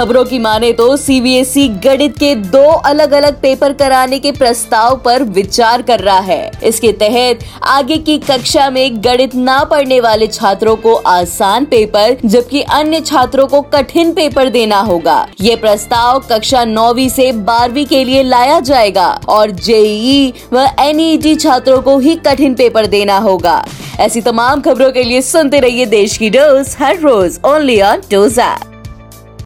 खबरों की माने तो सीबीएसई गणित के दो अलग अलग पेपर कराने के प्रस्ताव पर विचार कर रहा है। इसके तहत आगे की कक्षा में गणित ना पढ़ने वाले छात्रों को आसान पेपर जबकि अन्य छात्रों को कठिन पेपर देना होगा। ये प्रस्ताव कक्षा नौवीं से बारहवीं के लिए लाया जाएगा और जेई व एनईटी छात्रों को ही कठिन पेपर देना होगा। ऐसी तमाम खबरों के लिए सुनते रहिए देश की डोज, हर रोज ओनली ऑन डोज ऐप।